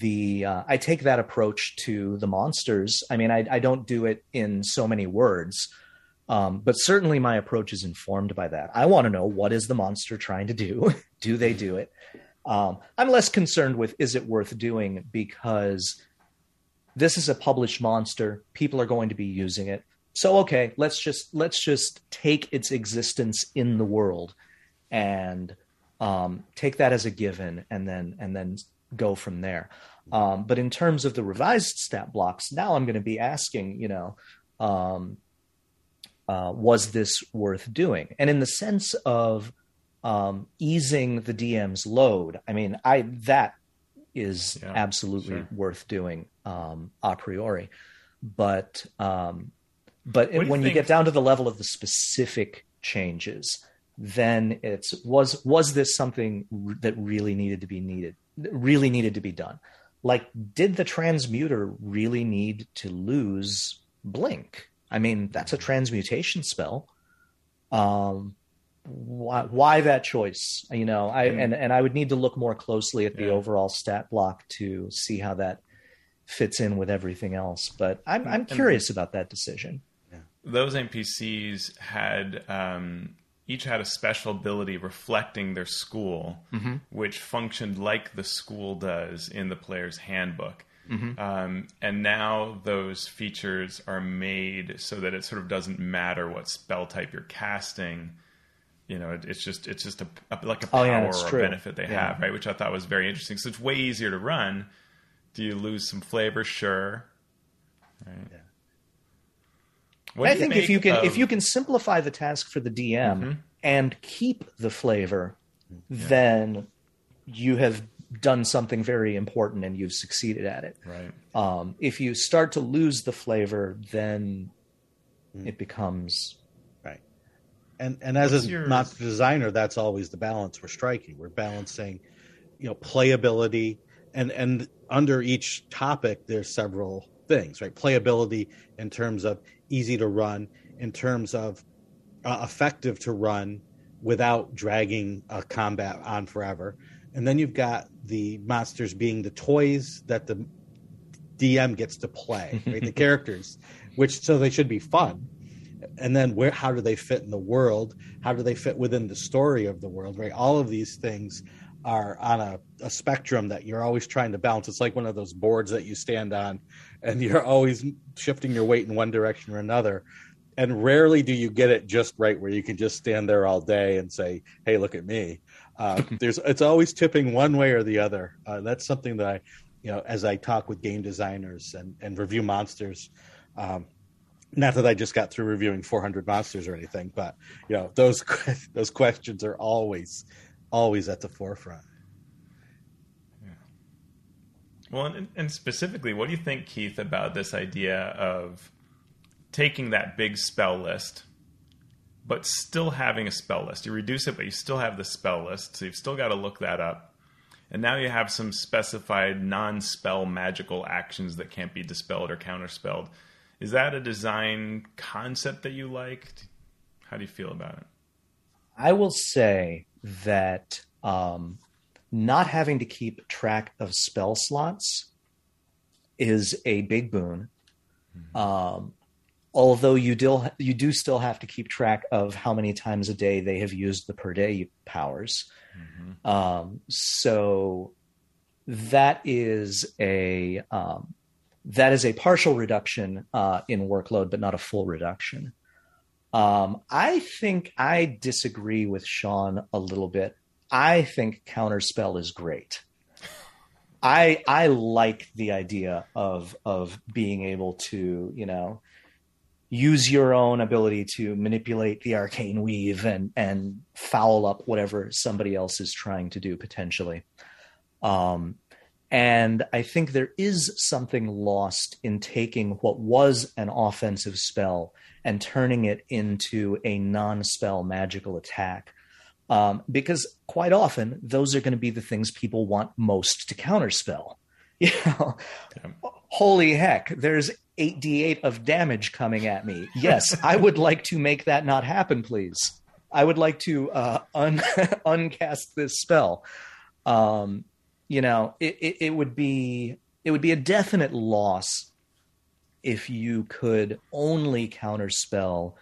the uh, I take that approach to the monsters. I mean, I, I don't do it in so many words, um, but certainly my approach is informed by that. I want to know what is the monster trying to do? do they do it? Um, I'm less concerned with is it worth doing because this is a published monster. People are going to be using it. So okay, let's just let's just take its existence in the world and um, take that as a given, and then and then go from there. Um, but in terms of the revised stat blocks, now I'm going to be asking, you know, um, uh, was this worth doing? And in the sense of um, easing the DM's load. I mean, I that is yeah, absolutely sure. worth doing um, a priori, but um, but when you, you get down to the level of the specific changes, then it's was was this something that really needed to be needed really needed to be done? Like, did the transmuter really need to lose blink? I mean, that's a transmutation spell. Um, why, why that choice? You know, I mm. and and I would need to look more closely at the yeah. overall stat block to see how that fits in with everything else. But I'm I'm curious about that decision. Yeah. Those NPCs had um, each had a special ability reflecting their school, mm-hmm. which functioned like the school does in the player's handbook. Mm-hmm. Um, and now those features are made so that it sort of doesn't matter what spell type you're casting you know, it, it's just it's just a, a like a power oh, yeah, or a benefit they yeah. have, right? Which I thought was very interesting. So it's way easier to run. Do you lose some flavor? Sure. Right. Yeah. I think if you can of... if you can simplify the task for the DM mm-hmm. and keep the flavor, yeah. then you have done something very important and you've succeeded at it. Right. Um, if you start to lose the flavor, then mm. it becomes right. and and as What's a your... monster designer, that's always the balance we're striking. We're balancing, you know, playability, and and under each topic, there's several things, right? Playability in terms of easy to run, in terms of uh, effective to run without dragging a combat on forever, and then you've got the monsters being the toys that the DM gets to play, right? the characters, which so they should be fun. And then where how do they fit in the world? How do they fit within the story of the world right? All of these things are on a, a, spectrum that you're always trying to balance. It's like one of those boards that you stand on and you're always shifting your weight in one direction or another. And rarely do you get it just right where you can just stand there all day and say hey look at me. Uh, there's it's always tipping one way or the other. Uh, that's something that i you know as i talk with game designers and, and review monsters um, not that I just got through reviewing 400 monsters or anything, but you know those those questions are always always at the forefront. Yeah. Well, and, and specifically, what do you think, Keith, about this idea of taking that big spell list, but still having a spell list? You reduce it, but you still have the spell list, so you've still got to look that up. And now you have some specified non-spell magical actions that can't be dispelled or counterspelled is that a design concept that you liked? How do you feel about it? I will say that um, not having to keep track of spell slots is a big boon. Mm-hmm. Um, although you do you do still have to keep track of how many times a day they have used the per day powers. Mm-hmm. Um, so that is a um, that is a partial reduction uh, in workload, but not a full reduction. Um, I think I disagree with Shawn a little bit. I think counterspell is great. I I like the idea of of being able to you know use your own ability to manipulate the arcane weave and and foul up whatever somebody else is trying to do potentially. Um, and I think there is something lost in taking what was an offensive spell and turning it into a non spell magical attack. Um, because quite often, those are going to be the things people want most to counterspell. You know, holy heck, there's 8d8 of damage coming at me. Yes, I would like to make that not happen, please. I would like to uh, un- uncast this spell. Um, you know, it, it, it would be it would be a definite loss if you could only counterspell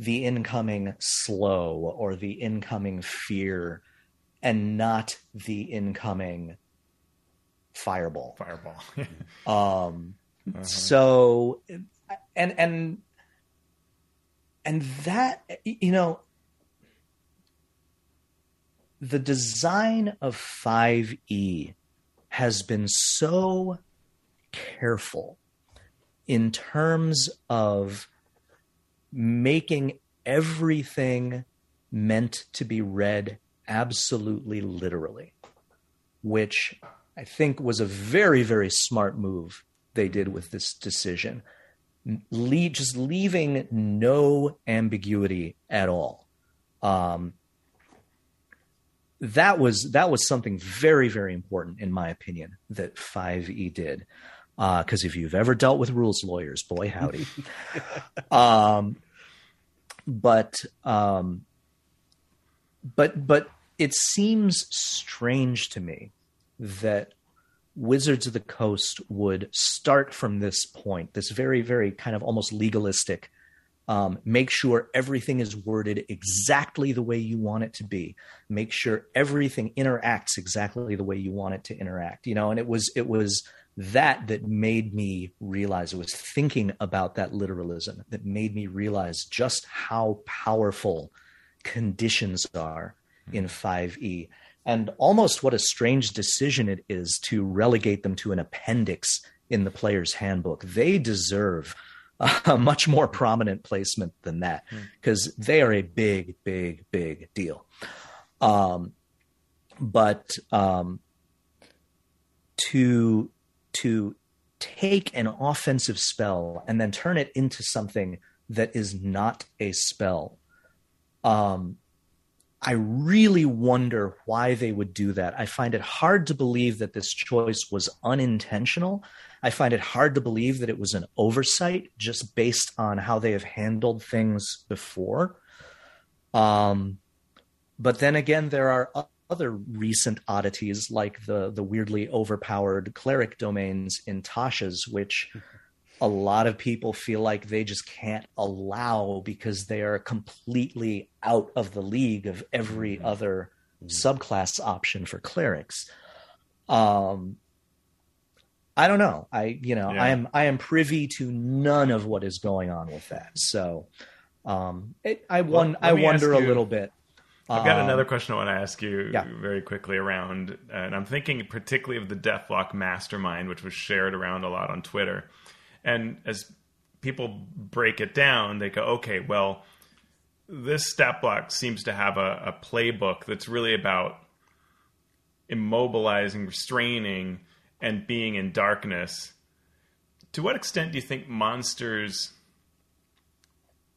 the incoming slow or the incoming fear and not the incoming fireball fireball um uh-huh. so and and and that you know the design of 5e has been so careful in terms of making everything meant to be read absolutely literally, which I think was a very, very smart move they did with this decision. Le- just leaving no ambiguity at all. Um, that was that was something very very important in my opinion that 5e did because uh, if you've ever dealt with rules lawyers boy howdy um, but um, but but it seems strange to me that wizards of the coast would start from this point this very very kind of almost legalistic um, make sure everything is worded exactly the way you want it to be. Make sure everything interacts exactly the way you want it to interact. You know, and it was it was that that made me realize it was thinking about that literalism that made me realize just how powerful conditions are in 5e and almost what a strange decision it is to relegate them to an appendix in the player's handbook they deserve a much more prominent placement than that because mm. they are a big, big, big deal. Um, but um, to to take an offensive spell and then turn it into something that is not a spell. Um, I really wonder why they would do that. I find it hard to believe that this choice was unintentional I find it hard to believe that it was an oversight just based on how they have handled things before. Um, but then again, there are other recent oddities like the the weirdly overpowered cleric domains in Tasha's, which a lot of people feel like they just can't allow because they are completely out of the league of every mm-hmm. other mm-hmm. subclass option for clerics. Um, I don't know. I you know yeah. I am I am privy to none of what is going on with that. So um, it, I well, I wonder you, a little bit. I've got um, another question I want to ask you yeah. very quickly around, and I'm thinking particularly of the Deathlock Mastermind, which was shared around a lot on Twitter. And as people break it down, they go, okay, well, this stat block seems to have a, a playbook that's really about immobilizing, restraining, and being in darkness, to what extent do you think monsters,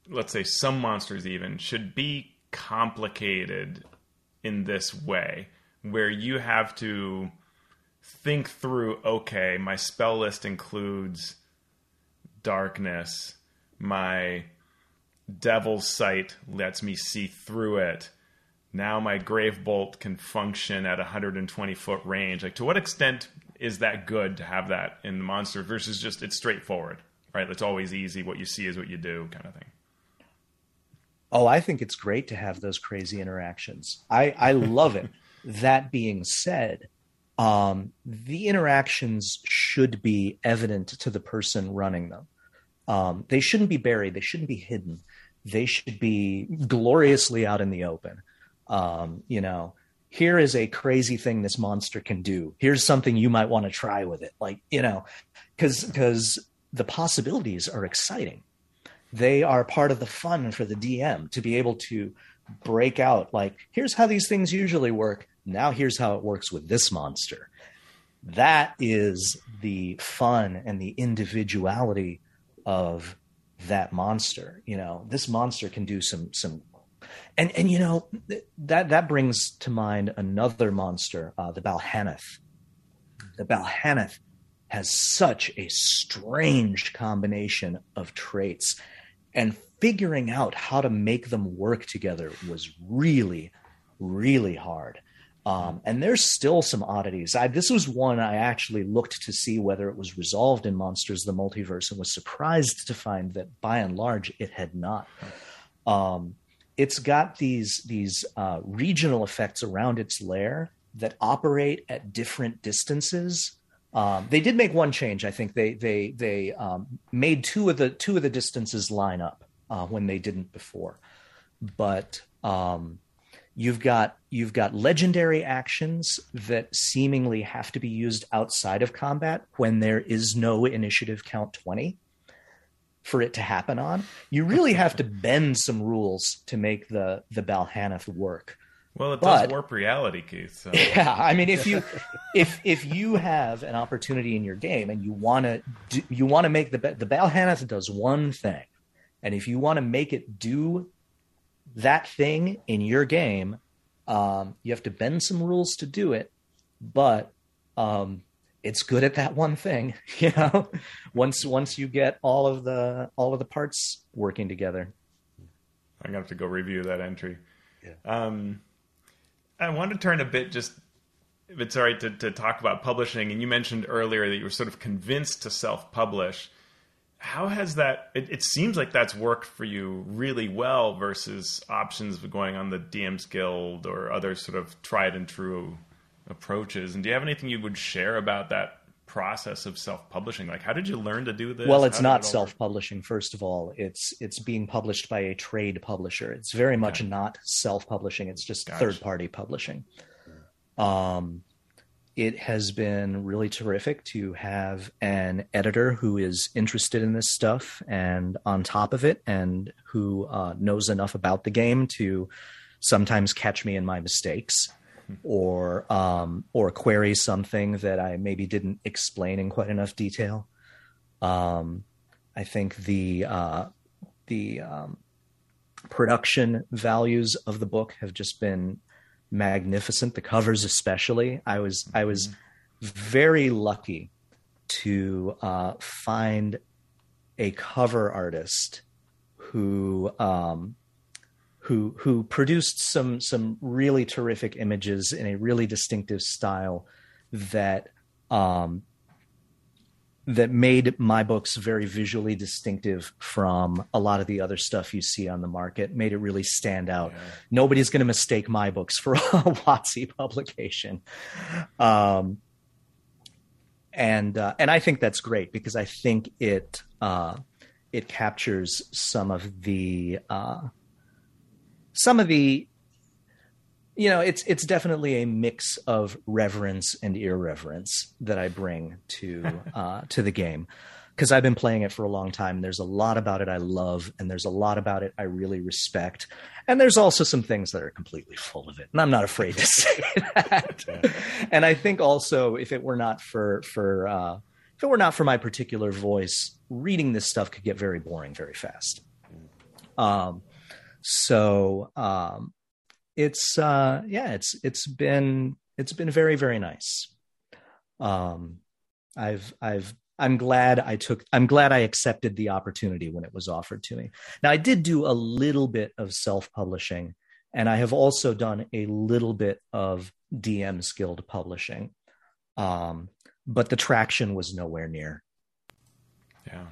let's say some monsters even, should be complicated in this way, where you have to think through okay, my spell list includes darkness, my devil's sight lets me see through it. now my grave bolt can function at 120 foot range. Like, to what extent is that good to have that in the monster versus just it's straightforward, right? It's always easy. What you see is what you do, kind of thing. Oh, I think it's great to have those crazy interactions. I, I love it. that being said, um, the interactions should be evident to the person running them. Um, they shouldn't be buried. They shouldn't be hidden. They should be gloriously out in the open. Um, you know, here is a crazy thing this monster can do. Here's something you might want to try with it. Like, you know, because because the possibilities are exciting. They are part of the fun for the DM to be able to break out. Like, here's how these things usually work. Now here's how it works with this monster. That is the fun and the individuality of that monster. You know, this monster can do some some and and you know that that brings to mind another monster, uh, the Balhannoth. The Balhannoth has such a strange combination of traits, and figuring out how to make them work together was really, really hard. Um, and there's still some oddities. I, this was one I actually looked to see whether it was resolved in Monsters the Multiverse and was surprised to find that by and large it had not. Um, it's got these these uh, regional effects around its lair that operate at different distances. Um, they did make one change. I think they they they um, made two of the two of the distances line up uh, when they didn't before. But um, you've got you've got legendary actions that seemingly have to be used outside of combat when there is no initiative count twenty for it to happen on. You really have to bend some rules to make the the Balhannoth work. Well, it does but, warp reality, Keith. So. Yeah, I mean, if you if if you have an opportunity in your game and you want to you want to make the the Balhannoth does one thing, and if you want to make it do that thing in your game, um, you have to bend some rules to do it. But um, it's good at that one thing you know once once you get all of the all of the parts working together i'm gonna have to go review that entry yeah. um i want to turn a bit just if it's all right to, to talk about publishing and you mentioned earlier that you were sort of convinced to self-publish how has that it, it seems like that's worked for you really well versus options of going on the dms guild or other sort of tried and true approaches. And do you have anything you would share about that process of self-publishing? Like, how did you learn to do this? Well, it's not it self-publishing. First of all, it's it's being published by a trade publisher. It's very much okay. not self-publishing. It's just gotcha. third-party publishing. Um, it has been really terrific to have an editor who is interested in this stuff and on top of it, and who uh, knows enough about the game to sometimes catch me in my mistakes or um, or query something that I maybe didn't explain in quite enough detail. Um, I think the uh, the um, production values of the book have just been magnificent. The covers, especially, I was I was very lucky to uh, find a cover artist who um, who who produced some some really terrific images in a really distinctive style that um, that made my books very visually distinctive from a lot of the other stuff you see on the market. Made it really stand out. Yeah. Nobody's going to mistake my books for a WotC publication. Um, and uh, and I think that's great because I think it uh, it captures some of the uh, some of the you know it's it's definitely a mix of reverence and irreverence that I bring to uh, to the game because I've been playing it for a long time. There's a lot about it I love, and there's a lot about it I really respect, and there's also some things that are completely full of it, and I'm not afraid to say that. and I think also if it were not for for uh, if it were not for my particular voice, reading this stuff could get very boring very fast. Um, so um, it's uh, yeah, it's it's been it's been very very nice. Um, I've I've I'm glad I took I'm glad I accepted the opportunity when it was offered to me. Now I did do a little bit of self-publishing And I have also done a little bit of DMsGuild publishing. Um, but the traction was nowhere near. Yeah.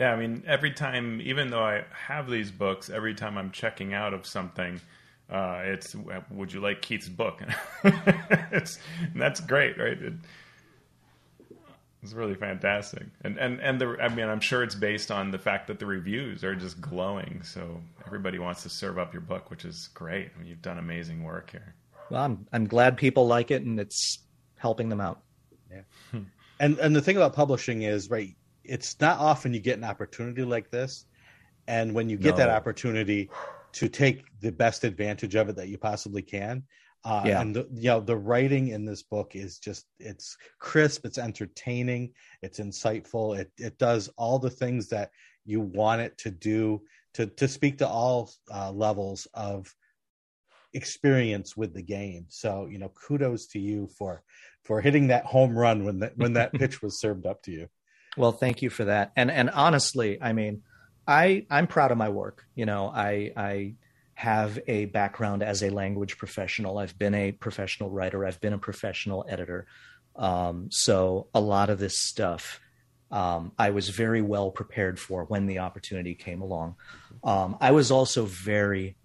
Yeah, I mean, every time, even though I have these books, every time I'm checking out of something, uh, it's would you like Keith's book? it's that's great, right? It, it's really fantastic, and and and the I mean, I'm sure it's based on the fact that the reviews are just glowing. So everybody wants to serve up your book, which is great. I mean, you've done amazing work here. Well, I'm I'm glad people like it, and it's helping them out. Yeah, and and the thing about publishing is right. It's not often you get an opportunity like this, and when you get no. that opportunity, to take the best advantage of it that you possibly can. Uh, yeah. And the, you know the writing in this book is just it's crisp, it's entertaining, it's insightful. It it does all the things that you want it to do to to speak to all uh, levels of experience with the game. So you know, kudos to you for for hitting that home run when that when that pitch was served up to you. Well, thank you for that. And and honestly, I mean, I I'm proud of my work. You know, I I have a background as a language professional. I've been a professional writer. I've been a professional editor. Um, so a lot of this stuff um, I was very well prepared for when the opportunity came along. Um, I was also very,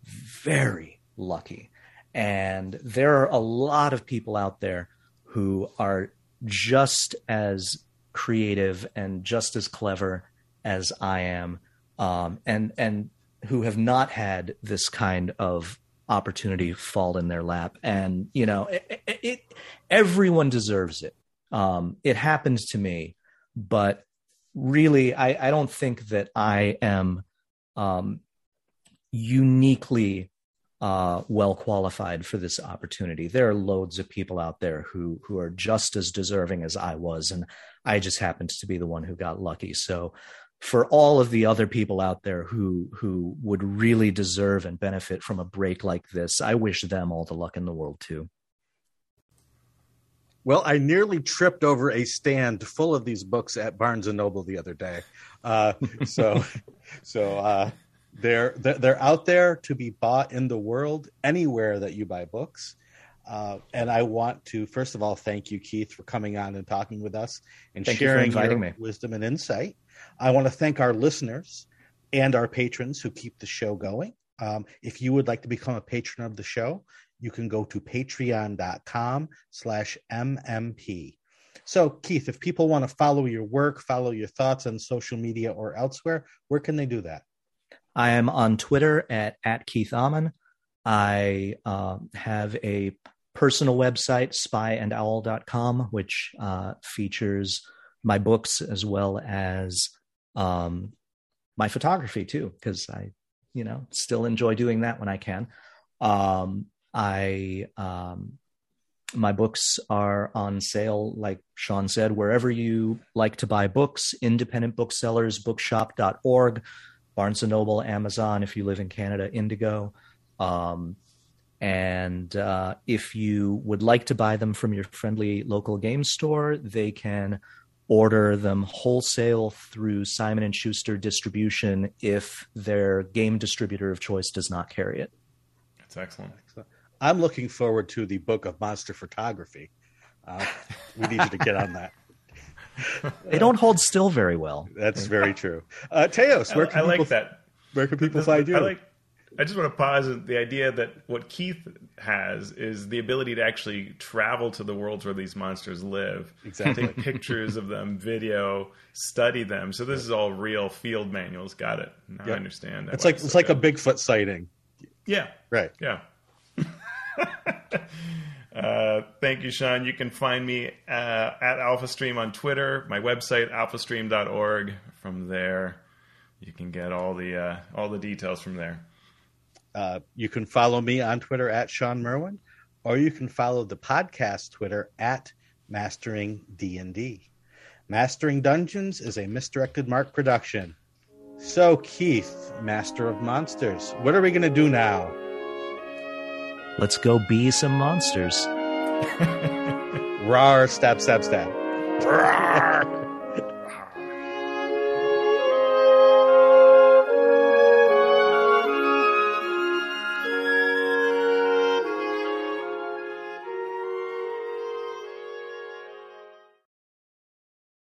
very lucky. And there are a lot of people out there who are just as creative and just as clever as I am um, and and who have not had this kind of opportunity fall in their lap. And you know, it, it, it everyone deserves it. Um, it happens to me, but really, I, I don't think that I am um, uniquely uh, well qualified for this opportunity. There are loads of people out there who who are just as deserving as I was, and I just happened to be the one who got lucky. So for all of the other people out there who who would really deserve and benefit from a break like this, I wish them all the luck in the world too. Well, I nearly tripped over a stand full of these books at Barnes and Noble the other day. Uh, so, so uh, they're they're out there to be bought in the world anywhere that you buy books. Uh, and I want to first of all thank you, Keith, for coming on and talking with us and thank sharing you your me. wisdom and insight. I want to thank our listeners and our patrons who keep the show going. Um, if you would like to become a patron of the show, you can go to patreon.com slash mmp. So, Keith, if people want to follow your work, follow your thoughts on social media or elsewhere, where can they do that? I am on Twitter at, at Keith Ammann. I uh, have a personal website, spyandowl.com, which uh, features my books as well as um, my photography too, because I, you know, still enjoy doing that when I can. Um, I, um, my books are on sale, like Shawn said, wherever you like to buy books, independent booksellers, bookshop.org, Barnes and Noble, Amazon, if you live in Canada, Indigo. Um, and uh, if you would like to buy them from your friendly local game store, they can order them wholesale through Simon and Schuster distribution if their game distributor of choice does not carry it. That's excellent. excellent. I'm looking forward to the book of monster photography. Uh, we need you to get on that. they don't hold still very well. That's very true. Uh, Teos, where can I, I like that. Where can people find you? I like I just want to pause the idea that what Keith has is the ability to actually travel to the worlds where these monsters live, exactly. take pictures of them, video, study them. So this is all real field manuals. Got it. Now I understand. It's like it's so like good. a Bigfoot sighting. Yeah. Right. Yeah. uh, thank you, Shawn. You can find me uh, at AlphaStream on Twitter. My website alphastream.org. From there, you can get all the uh, all the details from there. Uh, you can follow me on Twitter at Shawn Merwin, or you can follow the podcast Twitter at Mastering D&D. Mastering Dungeons is a misdirected mark production. So, Keith, Master of Monsters, what are we going to do now? Let's go be some monsters. Rar, stab, stab, stab.